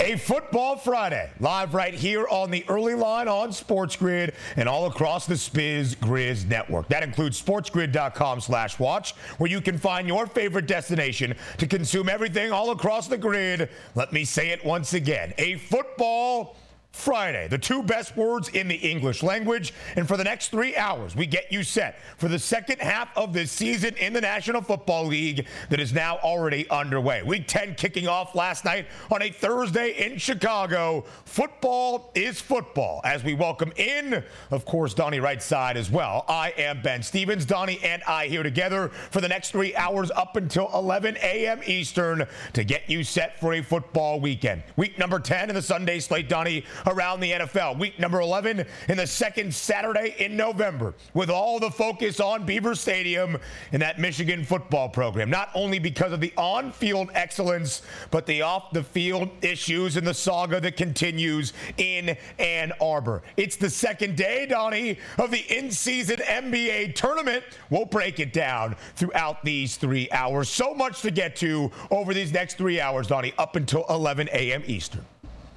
A Football Friday, live right here on the early line on Sports Grid and all across the Spiz Grizz network. That includes sportsgrid.com slash watch, where you can find your favorite destination to consume everything all across the grid. Let me say it once again. A football Friday, the two best words in the English language. And for the next three hours, we get you set for the second half of this season in the National Football League that is now already underway. Week 10 kicking off last night on a Thursday in Chicago. Football is football as we welcome in, of course, Donnie Rightside as well. I am Ben Stevens. Donnie and I here together for the next three hours up until 11 a.m. Eastern to get you set for a football weekend. Week number 10 in the Sunday slate, Donnie around the NFL. Week number 11 in the second Saturday in November, with all the focus on Beaver Stadium and that Michigan football program. Not only because of the on field excellence, but the off the field issues and the saga that continues in Ann Arbor. It's the second day, Donnie, of the in season NBA tournament. We'll break it down throughout these three hours. So much to get to over these next three hours, Donnie, up until 11 a.m. Eastern.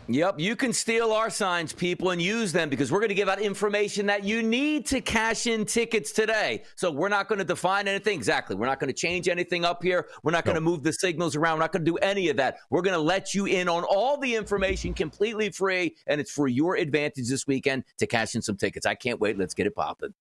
Yep, you can steal our signs, people, and use them because we're going to give out information that you need to cash in tickets today. So we're not going to define anything. Exactly. We're not going to change anything up here. We're not going to move the signals around. We're not going to do any of that. We're going to let you in on all the information completely free, and it's for your advantage this weekend to cash in some tickets. I can't wait. Let's get it popping.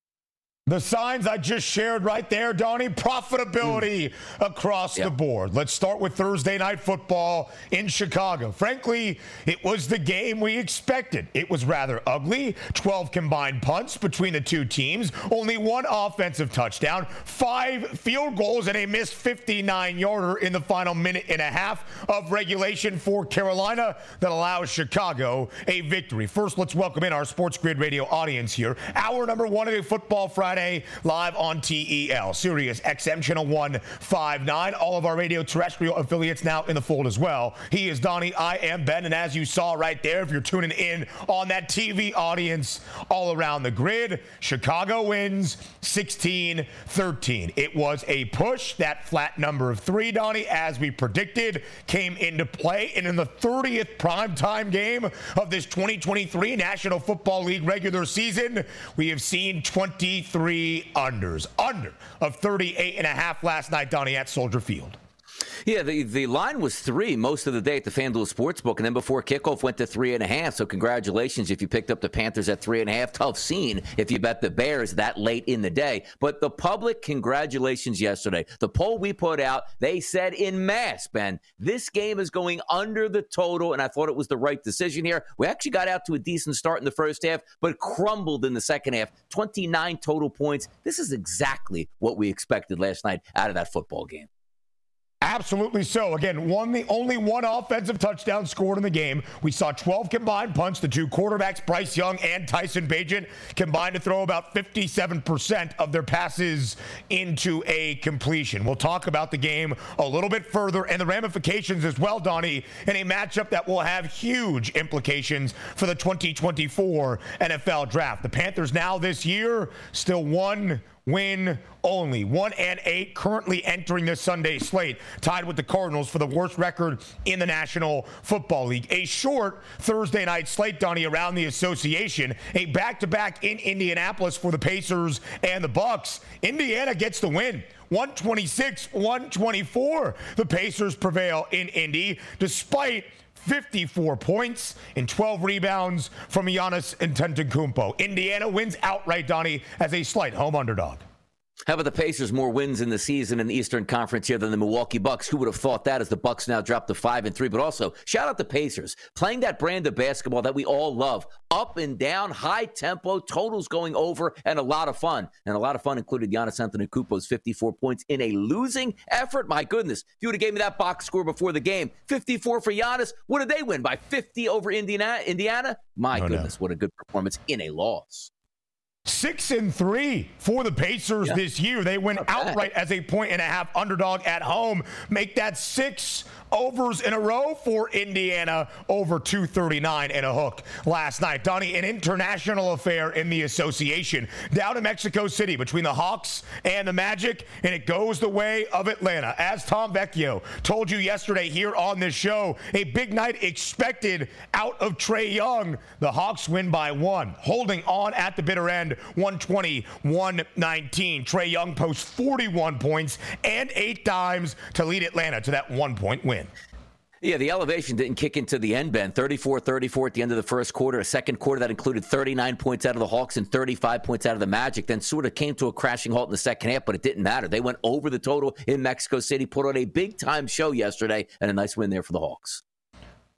The signs I just shared right there, Donnie, profitability mm. across yep. the board. Let's start with Thursday night football in Chicago. Frankly, it was the game we expected. It was rather ugly. 12 combined punts between the two teams, only one offensive touchdown, five field goals, and a missed 59 yarder in the final minute and a half of regulation for Carolina that allows Chicago a victory. First, let's welcome in our Sports Grid Radio audience here. Hour number one of the Football Friday Friday live on TEL, Sirius XM Channel 159. All of our radio terrestrial affiliates now in the fold as well. He is Donnie. I am Ben. And as you saw right there, if you're tuning in on that TV audience all around the grid, Chicago wins 16 13. It was a push. That flat number of three, Donnie, as we predicted, came into play. And in the 30th primetime game of this 2023 National Football League regular season, we have seen 23 three unders. Under of 38 and a half last night, Donnie, at Soldier Field. Yeah, the, the line was three most of the day at the FanDuel Sportsbook, and then before kickoff went to three and a half. So congratulations if you picked up the Panthers at three and a half. Tough scene if you bet the Bears that late in the day. But the public, congratulations yesterday. The poll we put out, they said in mass, Ben, this game is going under the total, and I thought it was the right decision here. We actually got out to a decent start in the first half, but crumbled in the second half. 29 total points. This is exactly what we expected last night out of that football game. Absolutely so. Again, one the only one offensive touchdown scored in the game. We saw 12 combined punts. The two quarterbacks, Bryce Young and Tyson Bagent, combined to throw about 57% of their passes into a completion. We'll talk about the game a little bit further and the ramifications as well, Donnie, in a matchup that will have huge implications for the 2024 NFL draft. The Panthers now this year still one win only. One and eight currently entering this Sunday slate, tied with the Cardinals for the worst record in the National Football League. A short Thursday night slate, Donnie, around the association. A back-to-back in Indianapolis for the Pacers and the Bucks. Indiana gets the win. 126, 124. The Pacers prevail in Indy despite 54 points and 12 rebounds from Giannis Antetokounmpo. Indiana wins outright, Donnie, as a slight home underdog. How about the Pacers more wins in the season in the Eastern Conference here than the Milwaukee Bucks? Who would have thought that as the Bucks now drop to five and three? But also, shout out the Pacers playing that brand of basketball that we all love. Up and down, high tempo, totals going over, and a lot of fun. And a lot of fun included Giannis Antetokounmpo's 54 points in a losing effort. My goodness, if you would have gave me that box score before the game, 54 for Giannis, what did they win by 50 over Indiana? Indiana? My oh, goodness, no. what a good performance in a loss. Six and three for the Pacers yeah. this year. They went outright as a point and a half underdog at home. Make that six overs in a row for Indiana over 239 and a hook last night. Donnie, an international affair in the association down in Mexico City between the Hawks and the Magic, and it goes the way of Atlanta. As Tom Vecchio told you yesterday here on this show, a big night expected out of Trae Young. The Hawks win by one, holding on at the bitter end 120 119. Trae Young posts 41 points and eight dimes to lead Atlanta to that one point win win. Yeah, the elevation didn't kick into the end, Ben. 34 34 at the end of the first quarter. A second quarter that included 39 points out of the Hawks and 35 points out of the Magic. Then sort of came to a crashing halt in the second half, but it didn't matter. They went over the total in Mexico City, put on a big time show yesterday, and a nice win there for the Hawks.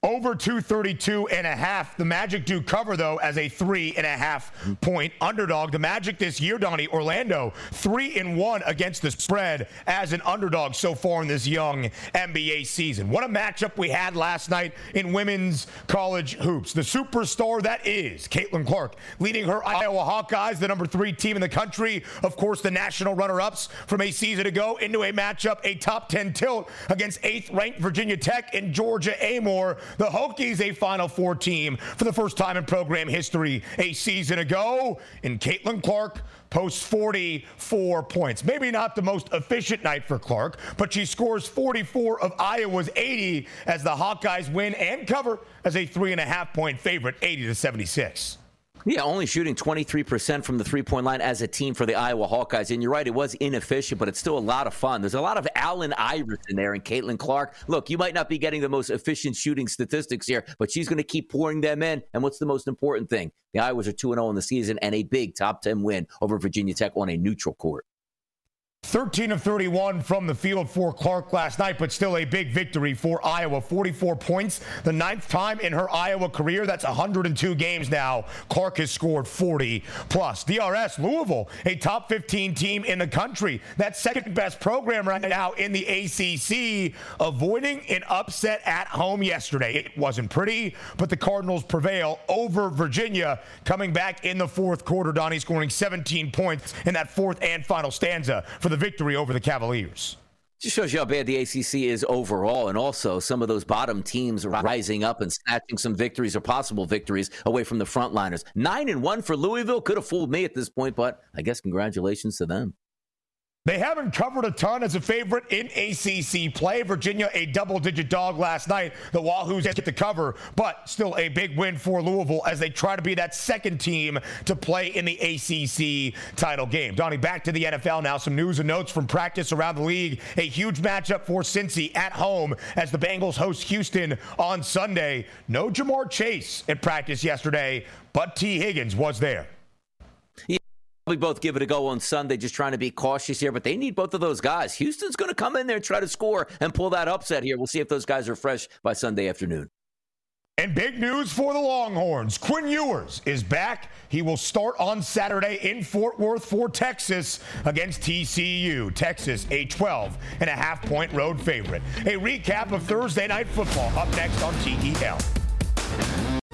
Over 232 and a half. The Magic do cover, though, as a three and a half point underdog. The Magic this year, Donnie, Orlando, three and one against the spread as an underdog so far in this young NBA season. What a matchup we had last night in women's college hoops. The superstar that is Caitlin Clark leading her Iowa Hawkeyes, the number three team in the country. Of course, the national runner ups from a season ago into a matchup, a top 10 tilt against eighth ranked Virginia Tech and Georgia Amoore. The Hokies, a Final Four team for the first time in program history a season ago. And Caitlin Clark posts 44 points. Maybe not the most efficient night for Clark, but she scores 44 of Iowa's 80 as the Hawkeyes win and cover as a three and a half point favorite, 80 to 76. Yeah, only shooting 23% from the three point line as a team for the Iowa Hawkeyes. And you're right, it was inefficient, but it's still a lot of fun. There's a lot of Allen Iverson there and Caitlin Clark. Look, you might not be getting the most efficient shooting statistics here, but she's going to keep pouring them in. And what's the most important thing? The Iowas are 2 0 in the season and a big top 10 win over Virginia Tech on a neutral court. 13 of 31 from the field for Clark last night, but still a big victory for Iowa. 44 points, the ninth time in her Iowa career. That's 102 games now. Clark has scored 40 plus. DRS Louisville, a top 15 team in the country. That second best program right now in the ACC, avoiding an upset at home yesterday. It wasn't pretty, but the Cardinals prevail over Virginia, coming back in the fourth quarter. Donnie scoring 17 points in that fourth and final stanza for for the victory over the Cavaliers. Just shows you how bad the ACC is overall, and also some of those bottom teams are rising up and snatching some victories or possible victories away from the frontliners. Nine and one for Louisville could have fooled me at this point, but I guess congratulations to them. They haven't covered a ton as a favorite in ACC play. Virginia, a double digit dog last night. The Wahoos get the cover, but still a big win for Louisville as they try to be that second team to play in the ACC title game. Donnie, back to the NFL now. Some news and notes from practice around the league. A huge matchup for Cincy at home as the Bengals host Houston on Sunday. No Ja'Marr Chase at practice yesterday, but Tee Higgins was there. We both give it a go on Sunday, just trying to be cautious here, but they need both of those guys. Houston's going to come in there and try to score and pull that upset here. We'll see if those guys are fresh by Sunday afternoon. And big news for the Longhorns. Quinn Ewers is back. He will start on Saturday in Fort Worth for Texas against TCU. Texas, a 12 and a half point road favorite. A recap of Thursday night football up next on TEL.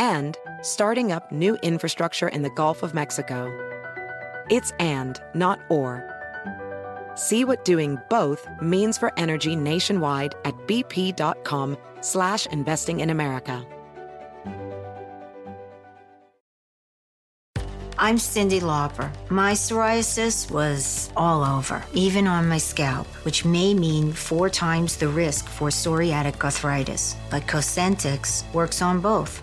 and starting up new infrastructure in the Gulf of Mexico. It's and, not or. See what doing both means for energy nationwide at bp.com slash investing in America. I'm Cyndi Lauper. My psoriasis was all over, even on my scalp, which may mean four times the risk for psoriatic arthritis. But Cosentyx works on both.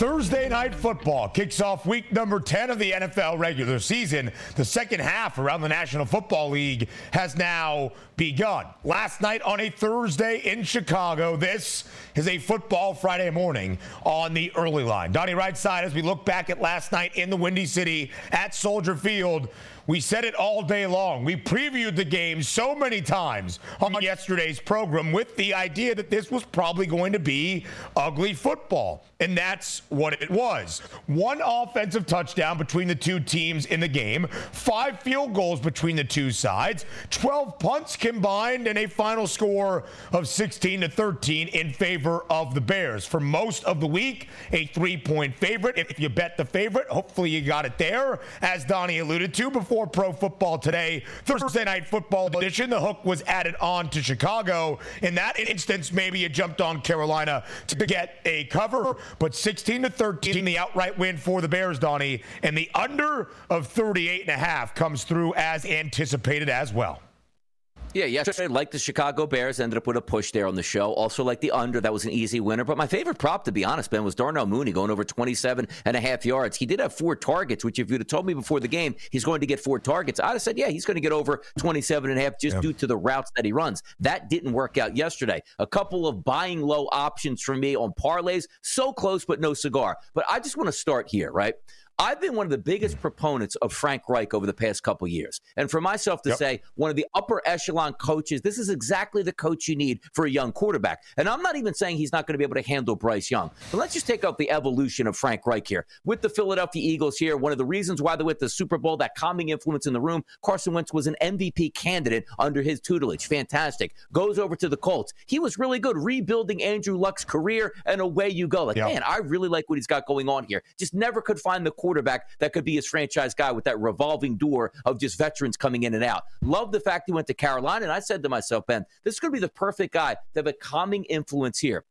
Thursday night football kicks off week number 10 of the NFL regular season. The second half around the National Football League has now begun. Last night on a Thursday in Chicago, this is a football Friday morning on the early line. Donnie Rightside as we look back at last night in the Windy City at Soldier Field. We said it all day long. We previewed the game so many times on yesterday's program with the idea that this was probably going to be ugly football. And that's what it was. One offensive touchdown between the two teams in the game, five field goals between the two sides, 12 punts combined, and a final score of 16 to 13 in favor of the Bears. For most of the week, a three point favorite. If you bet the favorite, hopefully you got it there, as Donnie alluded to before Pro Football Today, Thursday Night Football edition. The hook was added on to Chicago. In that instance, maybe it jumped on Carolina to get a cover, but 16 to 13, the outright win for the Bears, Donnie, and the under of 38 and a half comes through as anticipated as well. Yeah, yesterday, like the Chicago Bears, ended up with a push there on the show. Also, like the under, that was an easy winner. But my favorite prop, to be honest, Ben, was Darnell Mooney going over 27 and a half yards. He did have four targets, which if you'd have told me before the game he's going to get four targets, I'd have said, yeah, he's going to get over 27 and a half just yeah. due to the routes that he runs. That didn't work out yesterday. A couple of buying low options for me on parlays. So close, but no cigar. But I just want to start here, right? I've been one of the biggest proponents of Frank Reich over the past couple years. And for myself to yep. say, one of the upper echelon coaches, this is exactly the coach you need for a young quarterback. And I'm not even saying he's not going to be able to handle Bryce Young. But let's just take out the evolution of Frank Reich here. With the Philadelphia Eagles here, one of the reasons why they went to the Super Bowl, that calming influence in the room, Carson Wentz was an MVP candidate under his tutelage. Fantastic. Goes over to the Colts. He was really good rebuilding Andrew Luck's career, and away you go. Like, yep. man, I really like what he's got going on here. Just never could find the quarterback that could be his franchise guy with that revolving door of just veterans coming in and out. Love the fact he went to Carolina. And I said to myself, Ben, this is going to be the perfect guy to have a calming influence here.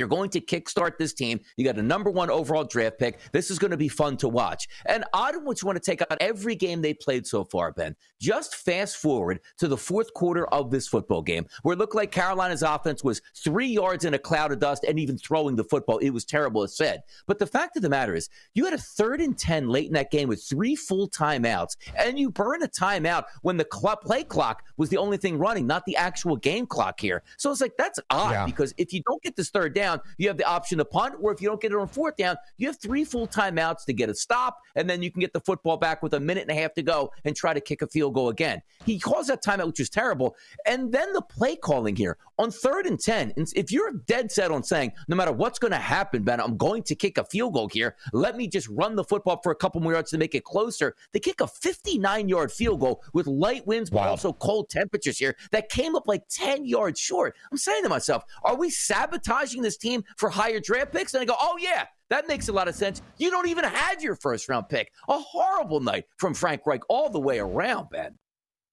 You're going to kickstart this team. You got a number one overall draft pick. This is going to be fun to watch. And I don't want you want to take out every game they played so far, Ben. Just fast forward to the fourth quarter of this football game, where it looked like Carolina's offense was three yards in a cloud of dust and even throwing the football. It was terrible, as said. But the fact of the matter is, you had a third and 10 late in that game with three full timeouts, and you burn a timeout when the cl- play clock was the only thing running, not the actual game clock here. So it's like, that's odd yeah. because if you don't get this third down, down, you have the option to punt, or if you don't get it on fourth down, you have three full timeouts to get a stop, and then you can get the football back with a minute and a half to go and try to kick a field goal again. He calls that timeout, which is terrible. And then the play calling here on third and 10, if you're dead set on saying, no matter what's going to happen, Ben, I'm going to kick a field goal here, let me just run the football for a couple more yards to make it closer. They kick a 59 yard field goal with light winds, but also cold temperatures here that came up like 10 yards short. I'm saying to myself, are we sabotaging this team for higher draft picks? And I go, oh, yeah, that makes a lot of sense. You don't even have your first round pick. A horrible night from Frank Reich all the way around, Ben.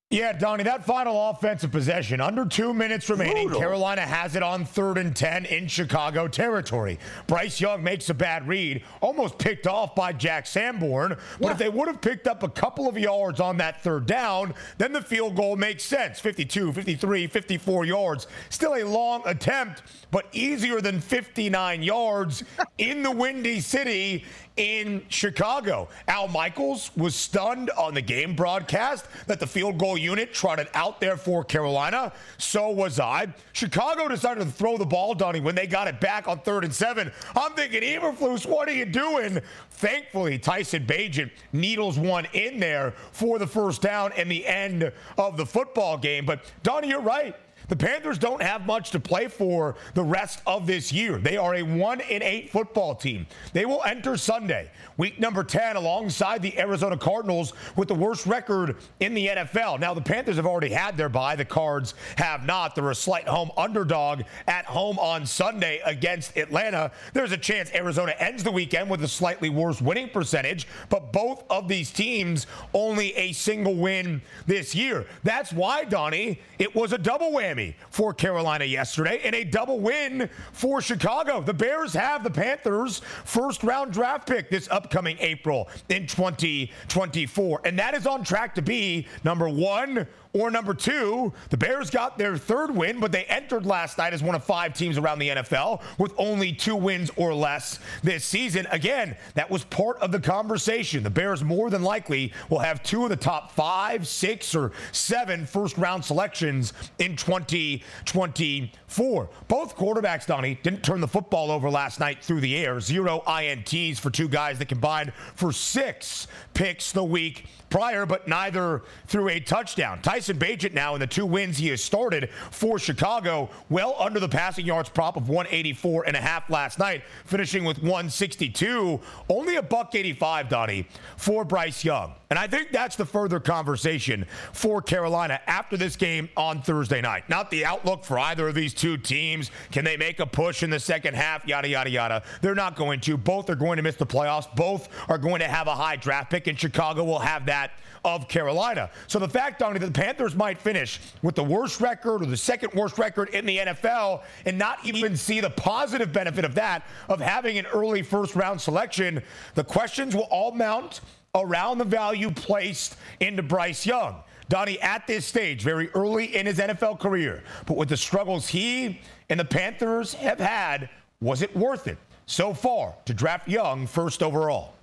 Yeah, Donnie, that final offensive possession, under two minutes remaining, Brutal. Carolina has it on third and 10 in Chicago territory. Bryce Young makes a bad read, almost picked off by Jack Sanborn. But yeah. if they would have picked up a couple of yards on that third down, then the field goal makes sense 52, 53, 54 yards. Still a long attempt, but easier than 59 yards in the Windy City in Chicago. Al Michaels was stunned on the game broadcast that the field goal unit trotted out there for Carolina. So was I. Chicago decided to throw the ball, Donnie, when they got it back on third and seven. I'm thinking, Eberflus, what are you doing? Thankfully, Tyson Bagent needles one in there for the first down and the end of the football game. But, Donnie, you're right. The Panthers don't have much to play for the rest of this year. They are a 1 in 8 football team. They will enter Sunday, week number 10, alongside the Arizona Cardinals with the worst record in the NFL. Now, the Panthers have already had their bye. The Cards have not. They're a slight home underdog at home on Sunday against Atlanta. There's a chance Arizona ends the weekend with a slightly worse winning percentage, but both of these teams only a single win this year. That's why, Donnie, it was a double whammy Miami for Carolina yesterday and a double win for Chicago. The Bears have the Panthers' first round draft pick this upcoming April in 2024. And that is on track to be number one or number two, the Bears got their third win, but they entered last night as one of five teams around the NFL with only two wins or less this season. Again, that was part of the conversation. The Bears more than likely will have two of the top five, six, or seven first round selections in 2024. Both quarterbacks, Donnie, didn't turn the football over last night through the air. Zero INTs for two guys that combined for six picks the week prior, but neither threw a touchdown. Tyson Bagent now in the two wins he has started for Chicago, well under the passing yards prop of 184 and a half last night, finishing with 162. Only a buck 85, Donnie, for Bryce Young. And I think that's the further conversation for Carolina after this game on Thursday night. Not the outlook for either of these two teams. Can they make a push in the second half? Yada, yada, yada. They're not going to. Both are going to miss the playoffs. Both are going to have a high draft pick, and Chicago will have that of Carolina. So the fact, Donnie, that the Panthers might finish with the worst record or the second worst record in the NFL and not even see the positive benefit of that, of having an early first round selection, the questions will all mount around the value placed into Bryce Young. Donnie, at this stage, very early in his NFL career, but with the struggles he and the Panthers have had, was it worth it so far to draft Young first overall?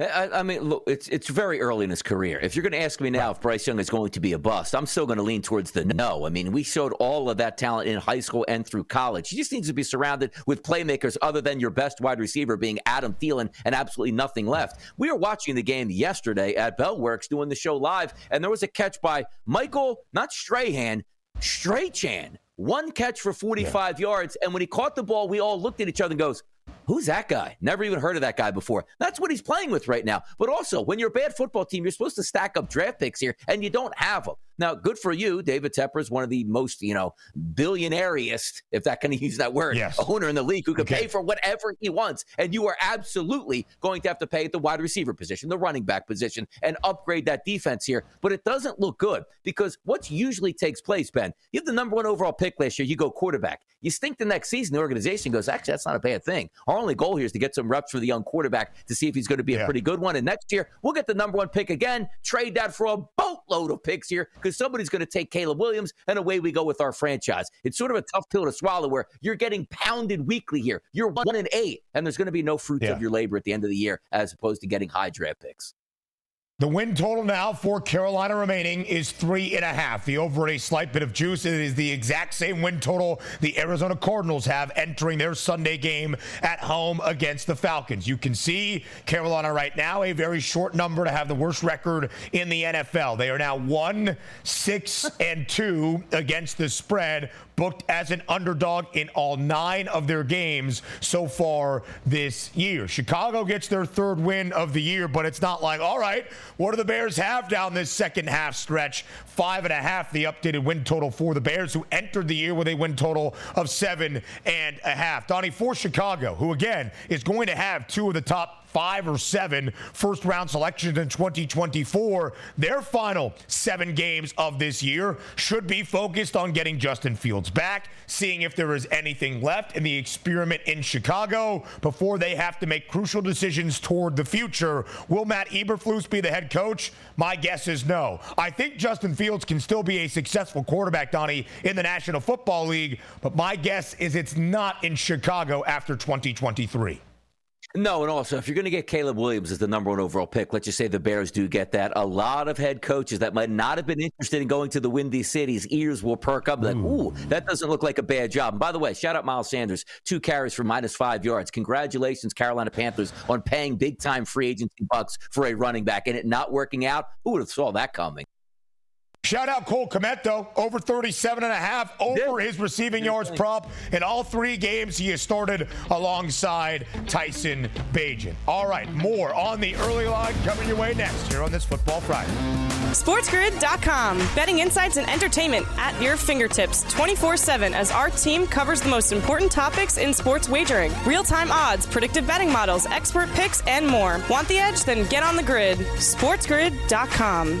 I, I, mean, look, it's it's very early in his career. If you're going to ask me now if Bryce Young is going to be a bust, I'm still going to lean towards the no. I mean, we showed all of that talent in high school and through college. He just needs to be surrounded with playmakers other than your best wide receiver being Adam Thielen and absolutely nothing left. We were watching the game yesterday at Bellworks doing the show live, and there was a catch by Michael, not Strahan, Strachan. One catch for 45 yeah. yards, and when he caught the ball, we all looked at each other and goes, Who's that guy? Never even heard of that guy before. That's what he's playing with right now. But also, when you're a bad football team, you're supposed to stack up draft picks here, and you don't have them. Now, good for you. David Tepper is one of the most, you know, billionaireest, if that can use that word, yes. owner in the league who can okay. pay for whatever he wants. And you are absolutely going to have to pay at the wide receiver position, the running back position, and upgrade that defense here. But it doesn't look good because what usually takes place, Ben, you have the number one overall pick last year, you go quarterback. You stink the next season, the organization goes, actually, that's not a bad thing. Our only goal here is to get some reps for the young quarterback to see if he's going to be yeah. a pretty good one. And next year, we'll get the number one pick again, trade that for a boatload of picks here because somebody's going to take Caleb Williams, and away we go with our franchise. It's sort of a tough pill to swallow where you're getting pounded weekly here. You're one and eight, and there's going to be no fruits yeah. of your labor at the end of the year as opposed to getting high draft picks. The win total now for Carolina remaining is three and a half. The over a slight bit of juice. It is the exact same win total the Arizona Cardinals have entering their Sunday game at home against the Falcons. You can see Carolina right now a very short number to have the worst record in the NFL. They are now one, six, and two against the spread booked as an underdog in all nine of their games so far this year. Chicago gets their third win of the year, but it's not like, all right, what do the Bears have down this second half stretch? Five and a half, the updated win total for the Bears, who entered the year with a win total of seven and a half. Donnie, for Chicago, who again is going to have two of the top five or seven first round selections in 2024. Their final seven games of this year should be focused on getting Justin Fields back, seeing if there is anything left in the experiment in Chicago before they have to make crucial decisions toward the future. Will Matt Eberflus be the head coach? My guess is no. I think Justin Fields can still be a successful quarterback, Donnie, in the National Football League, but my guess is it's not in Chicago after 2023. No, and also if you're going to get Caleb Williams as the number one overall pick, let's just say the Bears do get that. A lot of head coaches that might not have been interested in going to the Windy Cities, ears will perk up like, ooh, that doesn't look like a bad job. And by the way, shout out Miles Sanders, two carries for minus five yards. Congratulations, Carolina Panthers, on paying big time free agency bucks for a running back and it not working out. Who would have saw that coming? Shout out Cole Kmet, though, over 37 and a half, over his receiving yards prop. In all three games, he has started alongside Tyson Bagent. All right, more on the early line coming your way next here on this Football Friday. SportsGrid.com. Betting insights and entertainment at your fingertips 24 7 as our team covers the most important topics in sports wagering real time odds, predictive betting models, expert picks, and more. Want the edge? Then get on the grid. SportsGrid.com.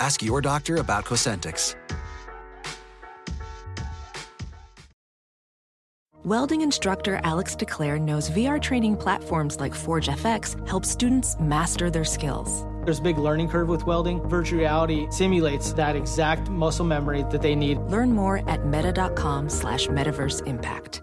Ask your doctor about Cosentyx. Welding instructor Alex DeClaire knows VR training platforms like Forge FX help students master their skills. There's a big learning curve with welding. Virtual reality simulates that exact muscle memory that they need. Learn more at meta.com slash metaverse impact.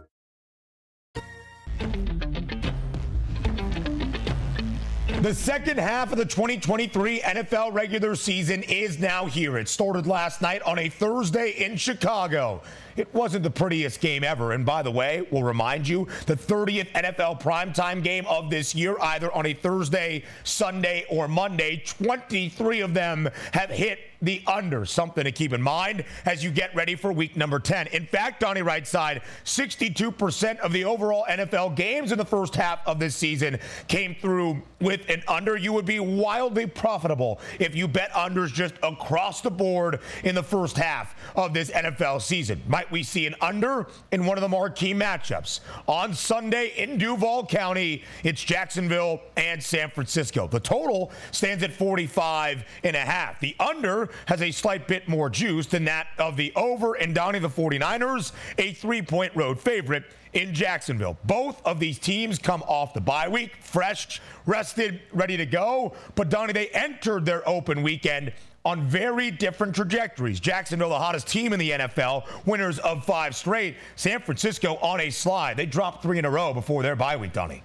The second half of the 2023 NFL regular season is now here. It started last night on a Thursday in Chicago. It wasn't the prettiest game ever. And by the way, we'll remind you the 30th NFL primetime game of this year, either on a Thursday, Sunday, or Monday. 23 of them have hit the under. Something to keep in mind as you get ready for week number 10. In fact, Donnie Rightside, 62% of the overall NFL games in the first half of this season came through with an under. You would be wildly profitable if you bet unders just across the board in the first half of this NFL season. Might we see an under in one of the marquee matchups? On Sunday in Duval County, it's Jacksonville and San Francisco. The total stands at 45 and a half. The under has a slight bit more juice than that of the over and Donnie the 49ers, a three point road favorite in Jacksonville. Both of these teams come off the bye week, fresh, rested, ready to go. But Donnie, they entered their open weekend on very different trajectories. Jacksonville, the hottest team in the NFL, winners of five straight. San Francisco on a slide. They dropped three in a row before their bye week, Donnie.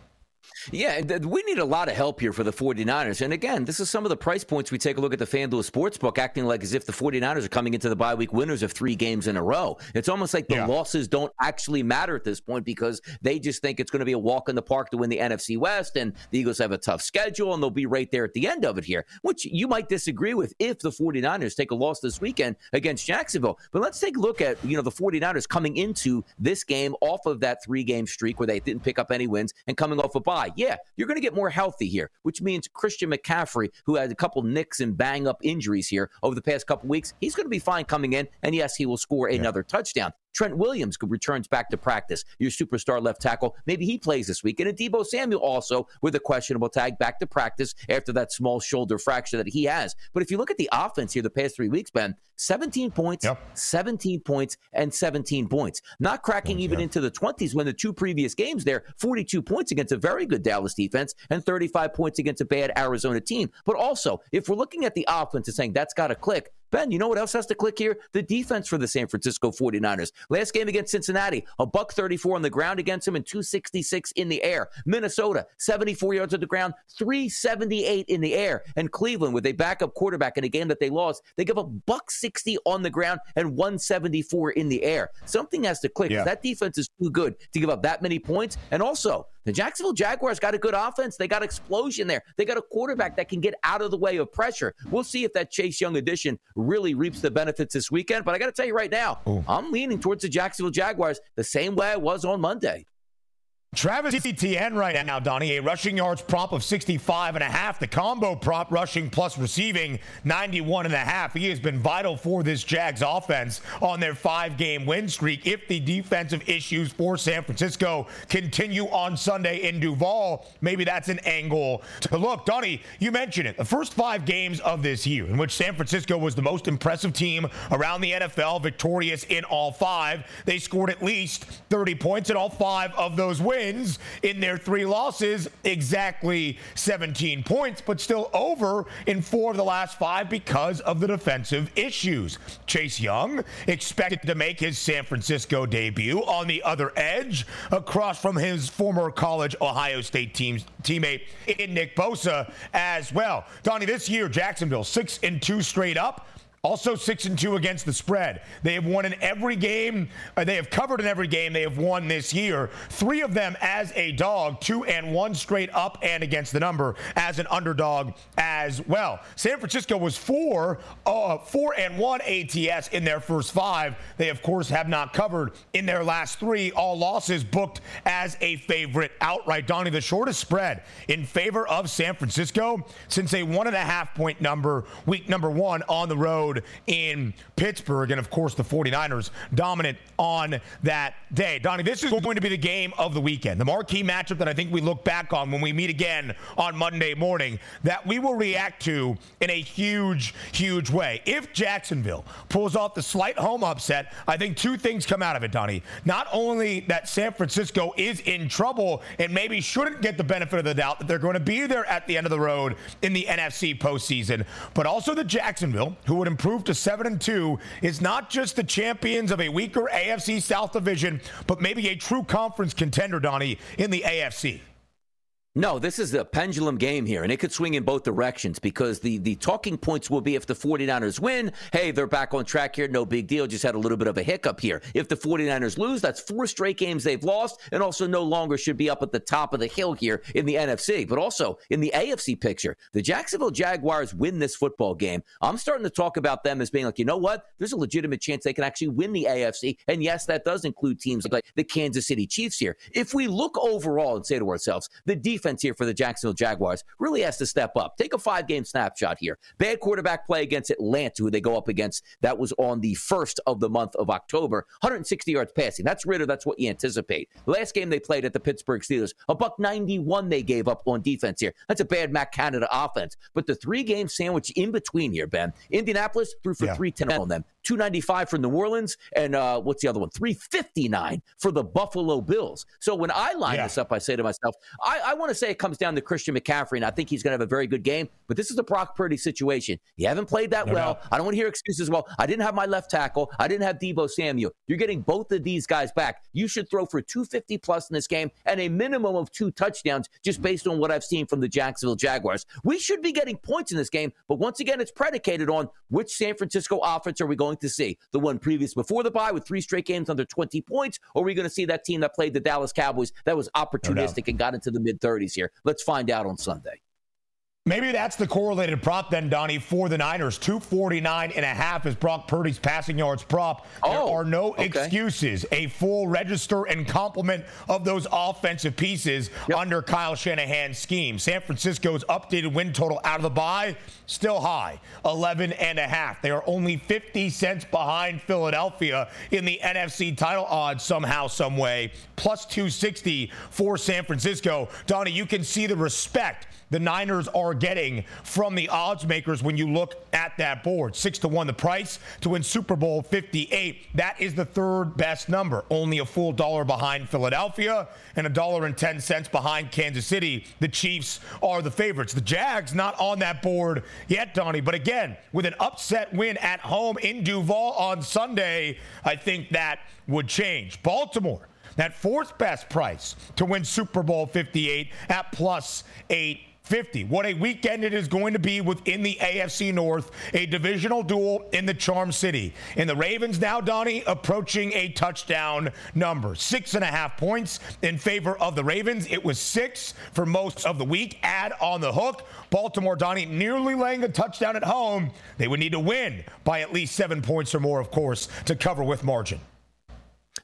Yeah, we need a lot of help here for the 49ers. And again, this is some of the price points we take a look at the FanDuel Sportsbook, acting like as if the 49ers are coming into the bye week winners of three games in a row. It's almost like the yeah. losses don't actually matter at this point because they just think it's going to be a walk in the park to win the NFC West, and the Eagles have a tough schedule, and they'll be right there at the end of it here, which you might disagree with if the 49ers take a loss this weekend against Jacksonville. But let's take a look at, you know, the 49ers coming into this game off of that three game streak where they didn't pick up any wins and coming off a bye yeah, you're going to get more healthy here, which means Christian McCaffrey, who had a couple nicks and bang up injuries here over the past couple weeks, he's going to be fine coming in. And yes, he will score another yeah. touchdown. Trent Williams returns back to practice, your superstar left tackle. Maybe he plays this week. And Deebo Samuel also with a questionable tag back to practice after that small shoulder fracture that he has. But if you look at the offense here the past three weeks, Ben, 17 points, yep. 17 points, and 17 points. Not cracking even into the 20s when the two previous games there, 42 points against a very good Dallas defense and 35 points against a bad Arizona team. But also, if we're looking at the offense and saying that's got to click, Ben, you know what else has to click here? The defense for the San Francisco 49ers. Last game against Cincinnati, a buck 34 on the ground against them and 266 in the air. Minnesota, 74 yards on the ground, 378 in the air. And Cleveland, with a backup quarterback in a game that they lost, they give a buck 60 on the ground and 174 in the air. Something has to click. Yeah. That defense is too good to give up that many points. And also, the Jacksonville Jaguars got a good offense. They got explosion there. They got a quarterback that can get out of the way of pressure. We'll see if that Chase Young addition really reaps the benefits this weekend. But I got to tell you right now, Ooh. I'm leaning towards the Jacksonville Jaguars the same way I was on Monday. Travis Etienne right now, Donnie, a rushing yards prop of 65 and a half. The combo prop rushing plus receiving 91 and a half. He has been vital for this Jags offense on their five game win streak. If the defensive issues for San Francisco continue on Sunday in Duval, maybe that's an angle to look. Donnie, you mentioned it. The first five games of this year, in which San Francisco was the most impressive team around the NFL, victorious in all five, they scored at least 30 points in all five of those wins wins in their three losses, exactly 17 points, but still over in four of the last five because of the defensive issues. Chase Young expected to make his San Francisco debut on the other edge across from his former college Ohio State team, teammate in Nick Bosa as well. Donnie, this year, Jacksonville, six and two straight up. Also, six and two against the spread. They have won in every game. Uh, they have covered in every game they have won this year. Three of them as a dog, two and one straight up and against the number as an underdog as well. San Francisco was four, uh, four and one ATS in their first five. They of course have not covered in their last three. All losses booked as a favorite outright. Donnie, the shortest spread in favor of San Francisco since a one and a half point number week number one on the road road in Pittsburgh. And of course, the 49ers dominant on that day. Donnie, this is going to be the game of the weekend. The marquee matchup that I think we look back on when we meet again on Monday morning that we will react to in a huge, huge way. If Jacksonville pulls off the slight home upset, I think two things come out of it, Donnie. Not only that San Francisco is in trouble and maybe shouldn't get the benefit of the doubt that they're going to be there at the end of the road in the NFC postseason, but also the Jacksonville, who would improve to 7 and 2 is not just the champions of a weaker AFC South division, but maybe a true conference contender, Donnie, in the AFC. No, this is a pendulum game here, and it could swing in both directions because the, the talking points will be if the 49ers win, hey, they're back on track here, no big deal, just had a little bit of a hiccup here. If the 49ers lose, that's four straight games they've lost, and also no longer should be up at the top of the hill here in the NFC. But also in the AFC picture, the Jacksonville Jaguars win this football game. I'm starting to talk about them as being like, you know what? There's a legitimate chance they can actually win the AFC. And yes, that does include teams like the Kansas City Chiefs here. If we look overall and say to ourselves, the defense defense here for the Jacksonville Jaguars really has to step up. Take a five game snapshot here. Bad quarterback play against Atlanta, who they go up against. That was on the first of the month of October. 160 yards passing. That's Ridder. That's what you anticipate. Last game they played at the Pittsburgh Steelers, a buck 91 they gave up on defense here. That's a bad Matt Canada offense. But the three game sandwich in between here, Ben, Indianapolis threw for yeah. 310 on them. 295 for New Orleans, and uh, what's the other one? 359 for the Buffalo Bills. So when I line yeah. this up, I say to myself, I, I want to say it comes down to Christian McCaffrey, and I think he's going to have a very good game. But this is a Brock Purdy situation. You haven't played that no well. I don't want to hear excuses. Well, I didn't have my left tackle. I didn't have Deebo Samuel. You're getting both of these guys back. You should throw for 250 plus in this game and a minimum of two touchdowns just based on what I've seen from the Jacksonville Jaguars. We should be getting points in this game, but once again, it's predicated on which San Francisco offense are we going to see? The one previous before the bye with three straight games under 20 points, or are we going to see that team that played the Dallas Cowboys that was opportunistic no and got into the mid 30s here? Let's find out on Sunday. Maybe that's the correlated prop then, Donnie, for the Niners. 249 and a half is Brock Purdy's passing yards prop. Oh, there are no okay. excuses. A full register and complement of those offensive pieces yep. under Kyle Shanahan's scheme. San Francisco's updated win total out of the bye, still high, 11 and a half. They are only 50 cents behind Philadelphia in the NFC title odds somehow, some way. Plus 260 for San Francisco. Donnie, you can see the respect the Niners are getting from the odds makers when you look at that board. Six to one, the price to win Super Bowl 58. That is the third best number, only a full dollar behind Philadelphia and a dollar and 10 cents behind Kansas City. The Chiefs are the favorites. The Jags not on that board yet, Donnie. But again, with an upset win at home in Duval on Sunday, I think that would change. Baltimore that fourth best price to win Super Bowl 58 at plus 8 50. What a weekend it is going to be within the AFC North, a divisional duel in the Charm City. And the Ravens now, Donnie, approaching a touchdown number. Six and a half points in favor of the Ravens. It was six for most of the week. Add on the hook. Baltimore, Donnie, nearly laying a touchdown at home. They would need to win by at least seven points or more, of course, to cover with margin.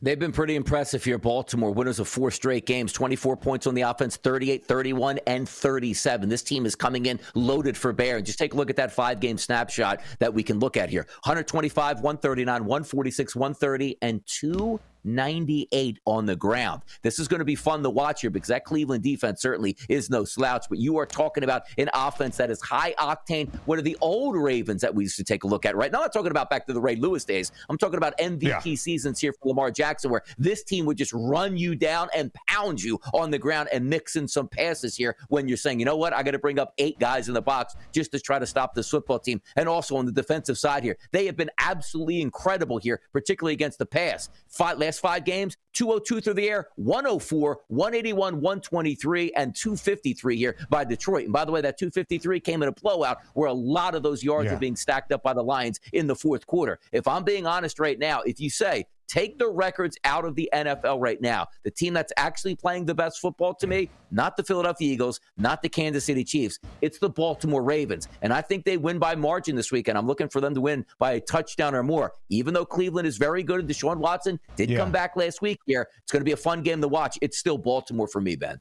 They've been pretty impressive here. Baltimore, winners of four straight games, 24 points on the offense, 38, 31, and 37. This team is coming in loaded for bear. And just take a look at that five game snapshot that we can look at here 125, 139, 146, 130, and two 98 on the ground. This is going to be fun to watch here because that Cleveland defense certainly is no slouch. But you are talking about an offense that is high octane. What are the old Ravens that we used to take a look at right now? I'm not talking about back to the Ray Lewis days. I'm talking about MVP yeah. seasons here for Lamar Jackson, where this team would just run you down and pound you on the ground and mix in some passes here when you're saying, you know what, I got to bring up eight guys in the box just to try to stop this football team. And also on the defensive side here, they have been absolutely incredible here, particularly against the pass. Five, last five games, 202 through the air, 104, 181, 123, and 253 here by Detroit. And by the way, that 253 came in a blowout where a lot of those yards yeah. are being stacked up by the Lions in the fourth quarter. If I'm being honest right now, if you say Take the records out of the NFL right now. The team that's actually playing the best football to me, not the Philadelphia Eagles, not the Kansas City Chiefs. It's the Baltimore Ravens. And I think they win by margin this weekend. I'm looking for them to win by a touchdown or more. Even though Cleveland is very good and Deshaun Watson did yeah. come back last week here, it's going to be a fun game to watch. It's still Baltimore for me, Ben.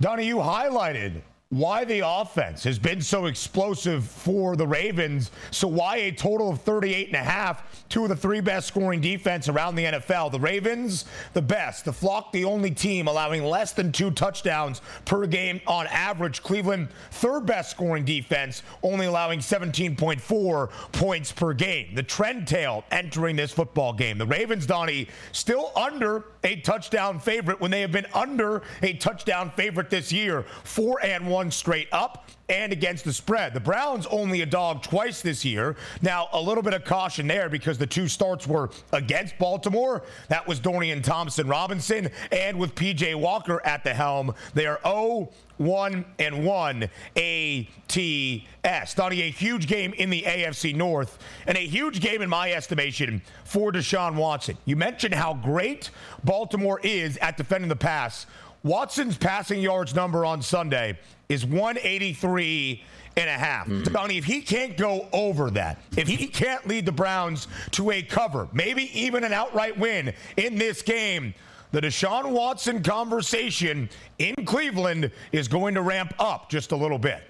Donnie, you highlighted why the offense has been so explosive for the Ravens. So why a total of 38 and a half, two of the three best scoring defense around the NFL. The Ravens, the best. The Flock, the only team allowing less than two touchdowns per game on average. Cleveland, third best scoring defense, only allowing 17.4 points per game. The trend tail entering this football game. The Ravens, Donnie, still under a touchdown favorite when they have been under a touchdown favorite this year. Four and one straight up and against the spread. The Browns only a dog twice this year. Now, a little bit of caution there because the two starts were against Baltimore. That was Dorian Thompson Robinson. And with PJ Walker at the helm, they are 0 1 and 1 ATS. Donnie, a huge game in the AFC North and a huge game, in my estimation, for Deshaun Watson. You mentioned how great Baltimore is at defending the pass. Watson's passing yards number on Sunday is 183 and a half. Mm. Donnie, if he can't go over that, if he can't lead the Browns to a cover, maybe even an outright win in this game, the Deshaun Watson conversation in Cleveland is going to ramp up just a little bit.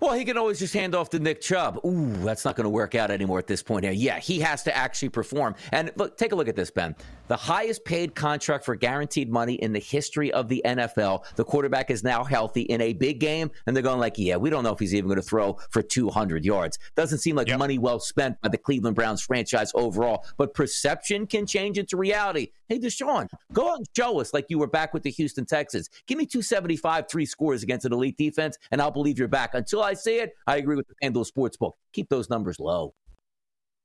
Well, he can always just hand off to Nick Chubb. Ooh, that's not going to work out anymore at this point here. Yeah, he has to actually perform. And look, take a look at this, Ben. The highest paid contract for guaranteed money in the history of the NFL. The quarterback is now healthy in a big game, and they're going like, yeah, we don't know if he's even going to throw for 200 yards. Doesn't seem like yep. money well spent by the Cleveland Browns franchise overall. But perception can change into reality. Hey, Deshaun, go out and show us like you were back with the Houston Texans. Give me 275, three scores against an elite defense, and I'll believe you're back until I see it, I agree with the FanDuel Sportsbook. Keep those numbers low.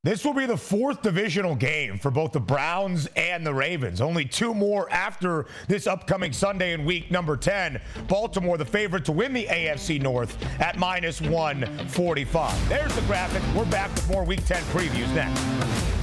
This will be the fourth divisional game for both the Browns and the Ravens. Only two more after this upcoming Sunday in week number 10. Baltimore, the favorite to win the AFC North at minus 145. There's the graphic. We're back with more week 10 previews next.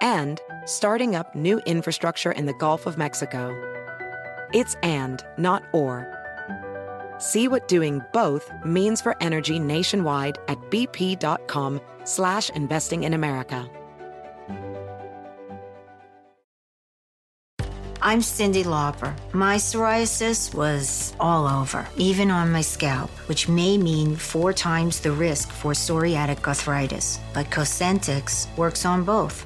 and starting up new infrastructure in the Gulf of Mexico. It's and, not or. See what doing both means for energy nationwide at bp.com slash investing in America. I'm Cyndi Lauper. My psoriasis was all over, even on my scalp, which may mean four times the risk for psoriatic arthritis. But Cosentyx works on both.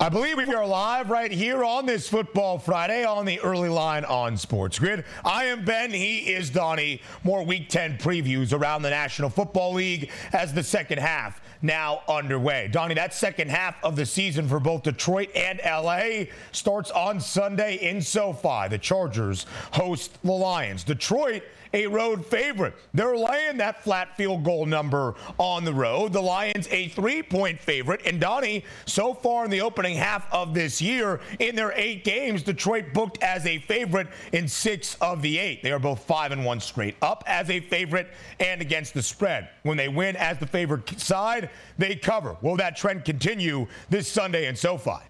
I believe we are live right here on this Football Friday on the early line on Sports Grid. I am Ben. He is Donnie. More Week 10 previews around the National Football League as the second half now underway. Donnie, that second half of the season for both Detroit and LA starts on Sunday in SoFi. The Chargers host the Lions. Detroit a road favorite. They're laying that flat field goal number on the road. The Lions a three-point favorite. And Donnie, so far in the opening half of this year, in their eight games, Detroit booked as a favorite in six of the eight. They are both five and one straight up as a favorite and against the spread. When they win as the favorite side, they cover. Will that trend continue this Sunday in SoFi?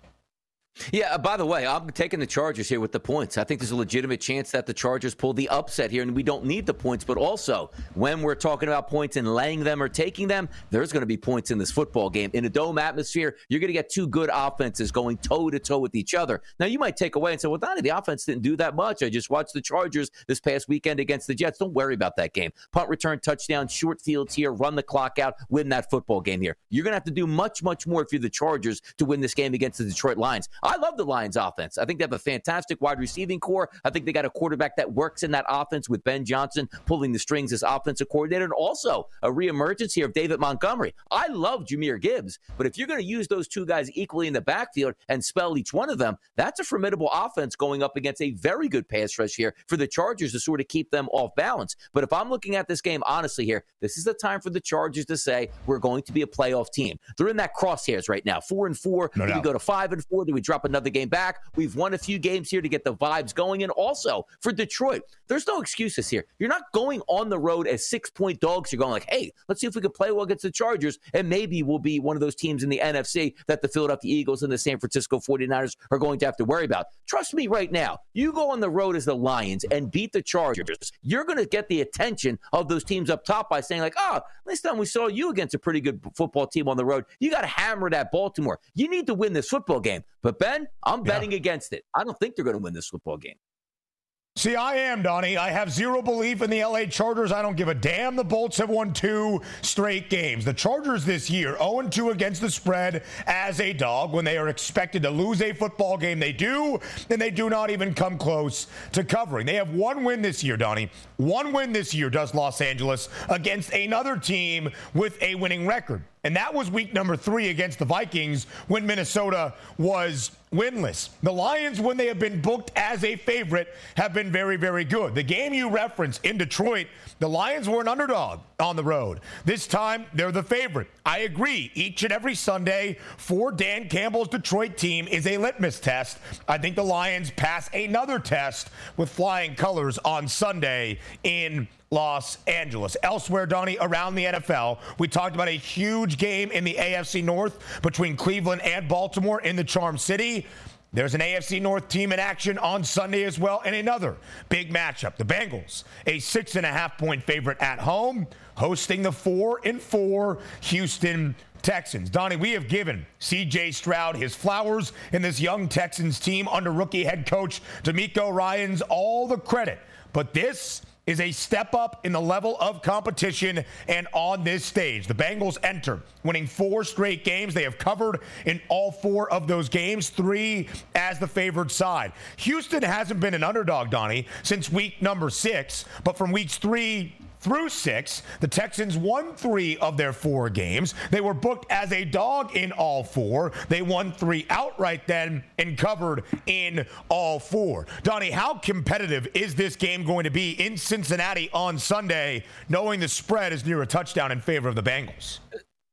Yeah, uh, by the way, I'm taking the Chargers here with the points. I think there's a legitimate chance that the Chargers pull the upset here, and we don't need the points. But also, when we're talking about points and laying them or taking them, there's going to be points in this football game. In a dome atmosphere, you're going to get two good offenses going toe to toe with each other. Now, you might take away and say, well, Donnie, the offense didn't do that much. I just watched the Chargers this past weekend against the Jets. Don't worry about that game. Punt return, touchdown, short fields here, run the clock out, win that football game here. You're going to have to do much, much more if you're the Chargers to win this game against the Detroit Lions. I love the Lions offense. I think they have a fantastic wide receiving corps. I think they got a quarterback that works in that offense with Ben Johnson pulling the strings as offensive coordinator and also a reemergence here of David Montgomery. I love Jahmyr Gibbs, but if you're going to use those two guys equally in the backfield and spell each one of them, that's a formidable offense going up against a very good pass rush here for the Chargers to sort of keep them off balance. But if I'm looking at this game honestly here, this is the time for the Chargers to say we're going to be a playoff team. They're in that crosshairs right now. Four and four. No do we go to five and four? Do we drop drop another game back. We've won a few games here to get the vibes going. And also for Detroit, there's no excuses here. You're not going on the road as six point dogs. You're going like, hey, let's see if we can play well against the Chargers. And maybe we'll be one of those teams in the NFC that the Philadelphia Eagles and the San Francisco 49ers are going to have to worry about. Trust me right now, you go on the road as the Lions and beat the Chargers, you're going to get the attention of those teams up top by saying, like, oh, last time we saw you against a pretty good football team on the road, you got to hammered at Baltimore. You need to win this football game. But Ben, I'm betting yeah. against it. I don't think they're going to win this football game. See, I am, Donnie. I have zero belief in the LA Chargers. I don't give a damn. The Bolts have won two straight games. The Chargers this year, 0 2 against the spread as a dog. When they are expected to lose a football game, they do, and they do not even come close to covering. They have one win this year, Donnie. One win this year does Los Angeles against another team with a winning record. And that was week number three against the Vikings when Minnesota was winless. The Lions, when they have been booked as a favorite, have been very, very good. The game you referenced in Detroit, the Lions were an underdog on the road. This time, they're the favorite. I agree. Each and every Sunday for Dan Campbell's Detroit team is a litmus test. I think the Lions pass another test with flying colors on Sunday in Los Angeles. Elsewhere, Donnie, around the NFL, we talked about a huge game in the AFC North between Cleveland and Baltimore in the Charm City. There's an AFC North team in action on Sunday as well, and another big matchup. The Bengals, a six and a half point favorite at home, hosting the four and four Houston Texans. Donnie, we have given CJ Stroud his flowers in this young Texans team under rookie head coach DeMeco Ryans all the credit. But this is a step up in the level of competition and on this stage. The Bengals enter winning four straight games. They have covered in all four of those games, three as the favored side. Houston hasn't been an underdog, Donnie, since week number six, but from weeks three through six. The Texans won three of their four games. They were booked as a dog in all four. They won three outright then and covered in all four. Donnie, how competitive is this game going to be in Cincinnati on Sunday, knowing the spread is near a touchdown in favor of the Bengals?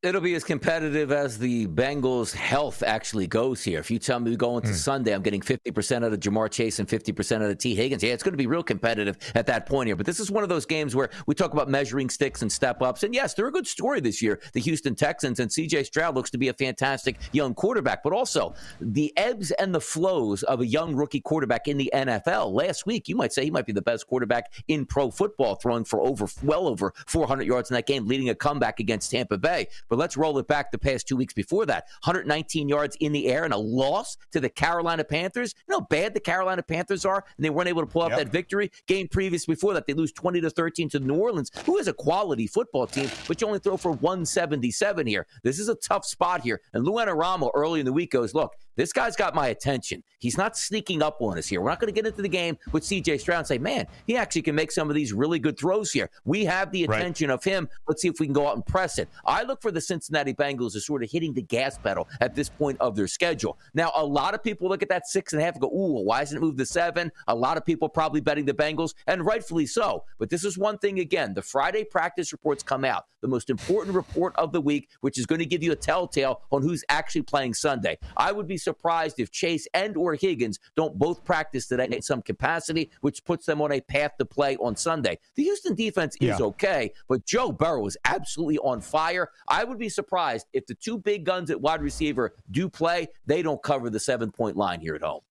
It'll be as competitive as the Bengals' health actually goes here. If you tell me we go into mm. Sunday, I'm getting 50% out of Ja'Marr Chase and 50% out of Tee Higgins. Yeah, it's going to be real competitive at that point here. But this is one of those games where we talk about measuring sticks and step ups. And yes, they're a good story this year, the Houston Texans. And CJ Stroud looks to be a fantastic young quarterback. But also, the ebbs and the flows of a young rookie quarterback in the NFL. Last week, you might say he might be the best quarterback in pro football, throwing for over well over 400 yards in that game, leading a comeback against Tampa Bay. But but let's roll it back the past two weeks before that 119 yards in the air and a loss to the Carolina Panthers. You know how bad the Carolina Panthers are, and they weren't able to pull off yep. that victory. Game previous before that, they lose 20 to 13 to New Orleans, who is a quality football team, but you only throw for 177 here. This is a tough spot here. And Lou Anarumo early in the week goes, look, this guy's got my attention. He's not sneaking up on us here. We're not going to get into the game with CJ Stroud and say, man, he actually can make some of these really good throws here. We have the attention right. of him. Let's see if we can go out and press it. I look for the Cincinnati Bengals as sort of hitting the gas pedal at this point of their schedule. Now, a lot of people look at that six and a half and go, ooh, why hasn't it moved to seven? A lot of people probably betting the Bengals, and rightfully so. But this is one thing again the Friday practice reports come out, the most important report of the week, which is going to give you a telltale on who's actually playing Sunday. I would be surprised if Chase and or Higgins don't both practice today in some capacity, which puts them on a path to play on Sunday. The Houston defense is yeah. okay, but Joe Burrow is absolutely on fire. I would be surprised if the two big guns at wide receiver do play, they don't cover the seven point line here at home.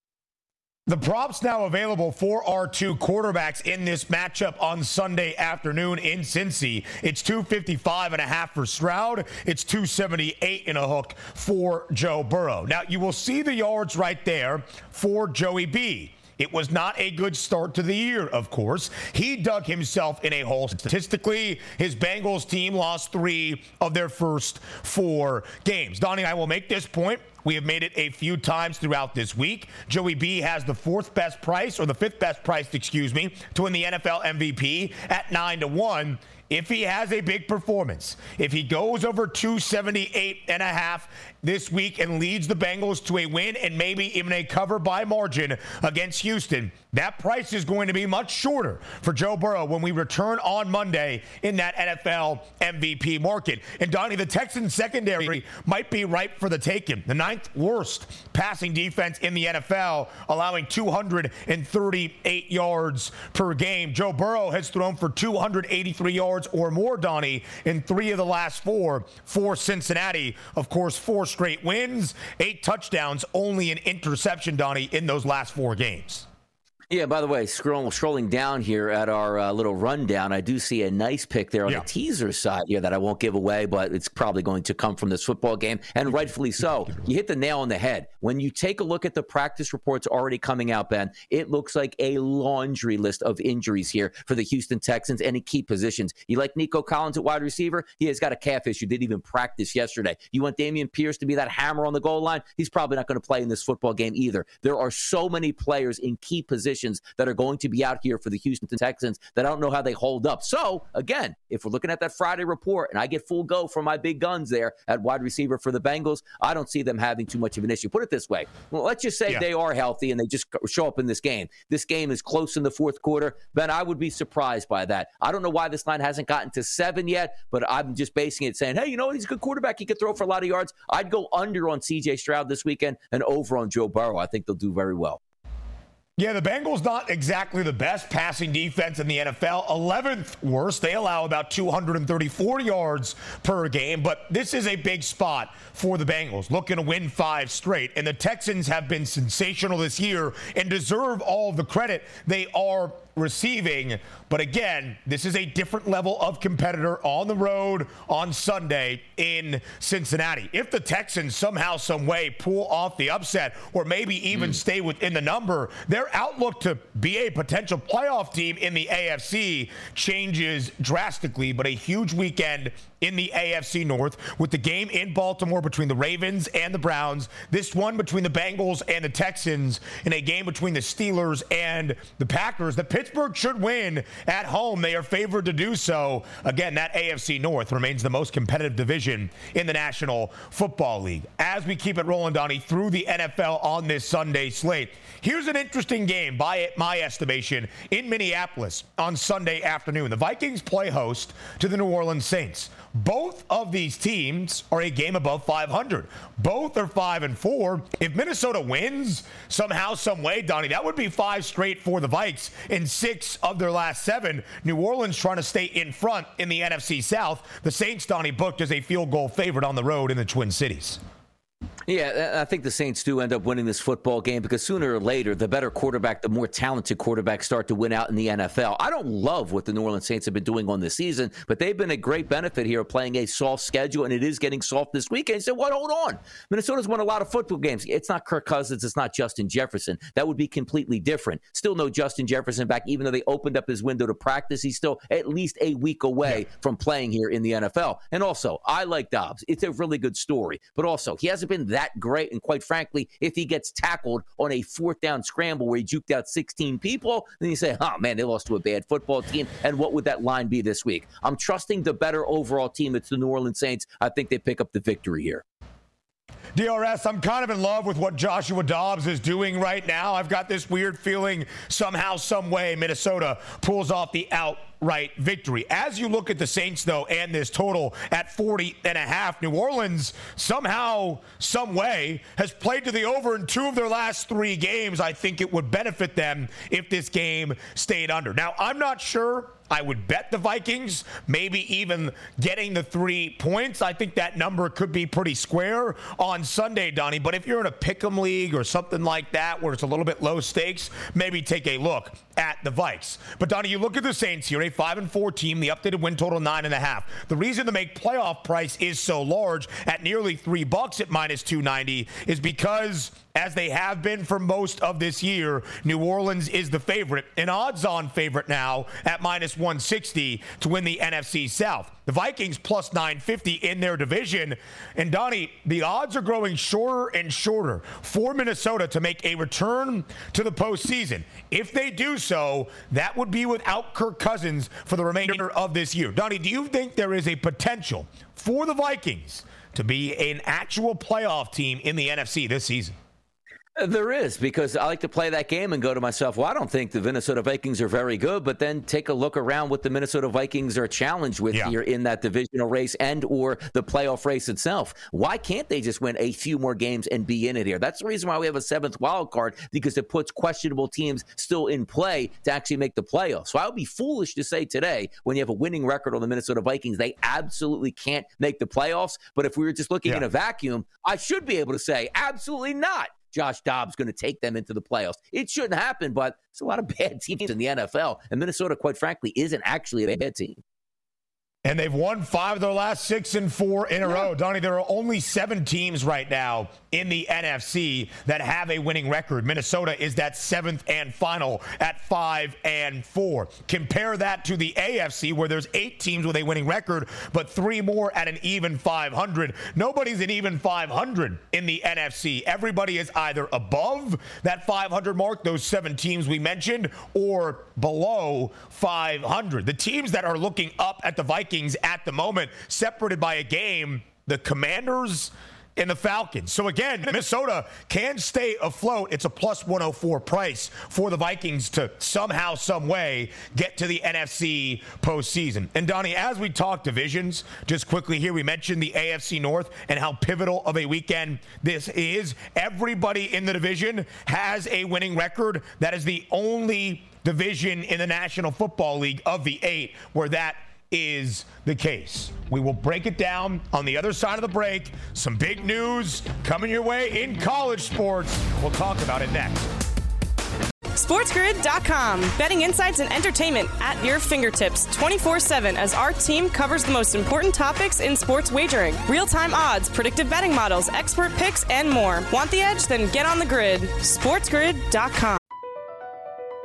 The props now available for our two quarterbacks in this matchup on Sunday afternoon in Cincy. It's 255 and a half for Stroud. It's 278 in a hook for Joe Burrow. Now you will see the yards right there for Joey B. It was not a good start to the year, of course. He dug himself in a hole. Statistically, his Bengals team lost three of their first four games. Donnie, I will make this point. We have made it a few times throughout this week. Joey B has the fourth best price, or the fifth best price, excuse me, to win the NFL MVP at 9 to 1 if he has a big performance, if he goes over 278 and a half, this week and leads the Bengals to a win and maybe even a cover by margin against Houston, that price is going to be much shorter for Joe Burrow when we return on Monday in that NFL MVP market. And Donnie, the Texans secondary might be ripe for the taking. The ninth worst passing defense in the NFL, allowing 238 yards per game. Joe Burrow has thrown for 283 yards or more, Donnie, in three of the last four for Cincinnati. Of course, four straight wins, eight touchdowns, only an interception, Donnie, in those last four games. Yeah, by the way, scrolling, scrolling down here at our uh, little rundown, I do see a nice pick there on yeah. the teaser side here that I won't give away, but it's probably going to come from this football game, and rightfully so. You hit the nail on the head. When you take a look at the practice reports already coming out, Ben, it looks like a laundry list of injuries here for the Houston Texans and in key positions. You like Nico Collins at wide receiver? He has got a calf issue, didn't even practice yesterday. You want Dameon Pierce to be that hammer on the goal line? He's probably not going to play in this football game either. There are so many players in key positions positions that are going to be out here for the Houston Texans that I don't know how they hold up. So, again, if we're looking at that Friday report and I get full go for my big guns there at wide receiver for the Bengals, I don't see them having too much of an issue. Put it this way well, let's just say yeah. they are healthy and they just show up in this game. This game is close in the fourth quarter. Ben, I would be surprised by that. I don't know why this line hasn't gotten to seven yet, but I'm just basing it saying, hey, you know what? He's a good quarterback. He could throw for a lot of yards. I'd go under on CJ Stroud this weekend and over on Joe Burrow. I think they'll do very well. Yeah, the Bengals not exactly the best passing defense in the NFL. 11th worst. They allow about 234 yards per game, but this is a big spot for the Bengals, looking to win five straight. And the Texans have been sensational this year and deserve all the credit they are receiving. But again, this is a different level of competitor on the road on Sunday in Cincinnati. If the Texans somehow, some way pull off the upset or maybe even mm. stay within the number, their outlook to be a potential playoff team in the AFC changes drastically. But a huge weekend in the AFC North with the game in Baltimore between the Ravens and the Browns, this one between the Bengals and the Texans, in a game between the Steelers and the Packers. The Pittsburgh should win at home. They are favored to do so. Again, that AFC North remains the most competitive division in the National Football League. As we keep it rolling, Donnie, through the NFL on this Sunday slate. Here's an interesting game, by my estimation, in Minneapolis on Sunday afternoon. The Vikings play host to the New Orleans Saints. Both of these teams are a game above 500. Both are 5 and 4. If Minnesota wins somehow, some way, Donnie, that would be five straight for the Vikes in six of their last seven. New Orleans trying to stay in front in the NFC South. The Saints, Donnie, booked as a field goal favorite on the road in the Twin Cities. Yeah, I think the Saints do end up winning this football game because sooner or later, the better quarterback, the more talented quarterbacks start to win out in the NFL. I don't love what the New Orleans Saints have been doing on this season, but they've been a great benefit here playing a soft schedule, and it is getting soft this weekend. So, what? Hold on. Minnesota's won a lot of football games. It's not Kirk Cousins. It's not Justin Jefferson. That would be completely different. Still no Justin Jefferson back, even though they opened up his window to practice. He's still at least a week away yeah. from playing here in the NFL. And also, I like Dobbs. It's a really good story, but also, he hasn't been that great. And quite frankly, if he gets tackled on a fourth down scramble where he juked out 16 people, then you say, oh man, they lost to a bad football team. And what would that line be this week? I'm trusting the better overall team. It's the New Orleans Saints. I think they pick up the victory here. DRS, I'm kind of in love with what Joshua Dobbs is doing right now. I've got this weird feeling somehow, some way, Minnesota pulls off the outright victory. As you look at the Saints, though, and this total at 40 and a half, New Orleans somehow, some way, has played to the over in two of their last three games. I think it would benefit them if this game stayed under. Now, I'm not sure I would bet the Vikings, maybe even getting the three points. I think that number could be pretty square on Sunday, Donnie. But if you're in a pick'em league or something like that where it's a little bit low stakes, maybe take a look at the Vikes. But Donnie, you look at the Saints here, a five and four team, the updated win total nine and a half. The reason the make playoff price is so large at nearly three bucks at minus 290 is because as they have been for most of this year. New Orleans is the favorite, an odds on favorite now at minus 160 to win the NFC South. The Vikings plus 950 in their division. And Donnie, the odds are growing shorter and shorter for Minnesota to make a return to the postseason. If they do so, that would be without Kirk Cousins for the remainder of this year. Donnie, do you think there is a potential for the Vikings to be an actual playoff team in the NFC this season? There is because I like to play that game and go to myself, well, I don't think the Minnesota Vikings are very good, but then take a look around what the Minnesota Vikings are challenged with yeah. here in that divisional race and or the playoff race itself. Why can't they just win a few more games and be in it here? That's the reason why we have a seventh wild card because it puts questionable teams still in play to actually make the playoffs. So I would be foolish to say today when you have a winning record on the Minnesota Vikings, they absolutely can't make the playoffs. But if we were just looking yeah. in a vacuum, I should be able to say absolutely not. Josh Dobbs going to take them into the playoffs. It shouldn't happen, but it's a lot of bad teams in the NFL. And Minnesota, quite frankly, isn't actually a bad team. And they've won five of their last six and four in a yeah. row. Donnie, there are only seven teams right now in the NFC that have a winning record. Minnesota is that seventh and final at five and four. Compare that to the AFC, where there's eight teams with a winning record, but three more at an even 500. Nobody's an even 500 in the NFC. Everybody is either above that 500 mark, those seven teams we mentioned, or below 500. The teams that are looking up at the Vikings at the moment, separated by a game, the Commanders and the Falcons. So again, Minnesota can stay afloat. It's a plus 104 price for the Vikings to somehow, some way get to the NFC postseason. And Donnie, as we talk divisions, just quickly here, we mentioned the AFC North and how pivotal of a weekend this is. Everybody in the division has a winning record. That is the only division in the National Football League of the eight where that is the case. We will break it down on the other side of the break. Some big news coming your way in college sports. We'll talk about it next. SportsGrid.com. Betting insights and entertainment at your fingertips 24 7 as our team covers the most important topics in sports wagering real time odds, predictive betting models, expert picks, and more. Want the edge? Then get on the grid. SportsGrid.com.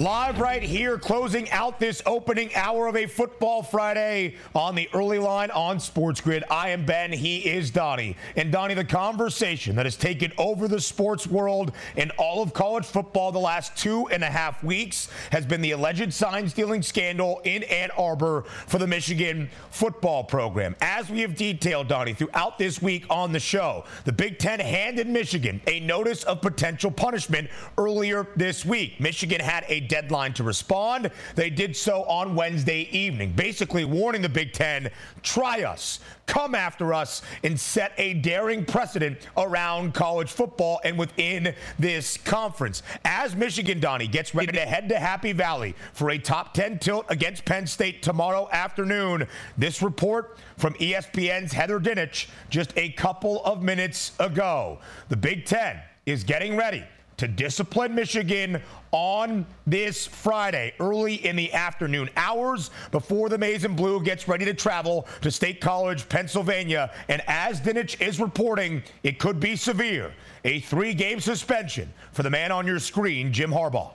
Live right here, closing out this opening hour of a Football Friday on the early line on Sports Grid. I am Ben. He is Donnie. And Donnie, the conversation that has taken over the sports world and all of college football the last two and a half weeks has been the alleged sign stealing scandal in Ann Arbor for the Michigan football program. As we have detailed, Donnie, throughout this week on the show, the Big Ten handed Michigan a notice of potential punishment earlier this week. Michigan had a deadline to respond. They did so on Wednesday evening, basically warning the Big Ten try us, come after us, and set a daring precedent around college football and within this conference. As Michigan, Donnie, gets ready to head to Happy Valley for a top 10 tilt against Penn State tomorrow afternoon, this report from ESPN's Heather Dinich just a couple of minutes ago. The Big Ten is getting ready to discipline Michigan on this Friday, early in the afternoon hours before the Maize and Blue gets ready to travel to State College, Pennsylvania. And as Dinich is reporting, it could be severe. A three game suspension for the man on your screen, Jim Harbaugh.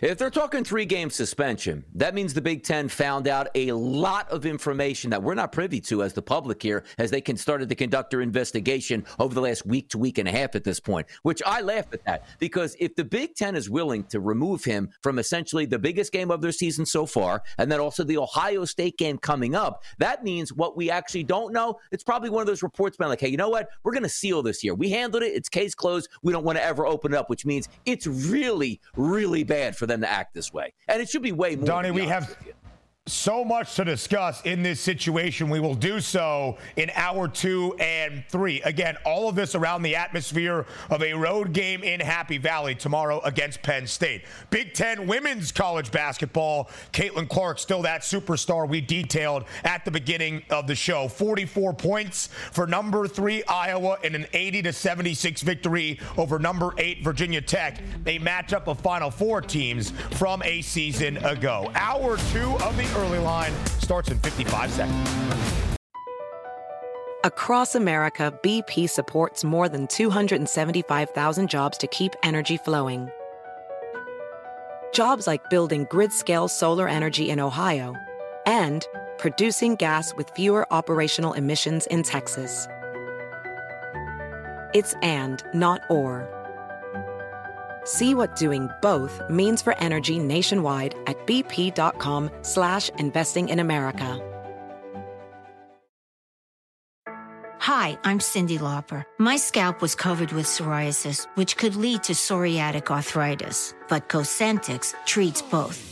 If they're talking three game suspension, that means the Big Ten found out a lot of information that we're not privy to as the public here, as they can started to conduct their investigation over the last week to week and a half at this point, which I laugh at that because if the Big Ten is willing to remove him from essentially the biggest game of their season so far, and then also the Ohio State game coming up, that means what we actually don't know, it's probably one of those reports being like, hey, you know what? We're going to seal this year. We handled it. It's case closed. We don't want to ever open it up, which means it's really, really bad for them to act this way. And it should be way more. Donnie, we have so much to discuss in this situation. We will do so in hour two and three. Again, all of this around the atmosphere of a road game in Happy Valley tomorrow against Penn State. Big Ten women's college basketball. Caitlin Clark, still that superstar we detailed at the beginning of the show. 44 points for number three Iowa in an 80 to 76 victory over number eight Virginia Tech. A matchup of Final Four teams from a season ago. Hour two of the early line starts in 55 seconds. Across America, BP supports more than 275,000 jobs to keep energy flowing. Jobs like building grid scale solar energy in Ohio and producing gas with fewer operational emissions in Texas. It's and, not or. See what doing both means for energy nationwide at bp.com slash investing in America. Hi, I'm Cyndi Lauper. My scalp was covered with psoriasis, which could lead to psoriatic arthritis, but Cosentyx treats both.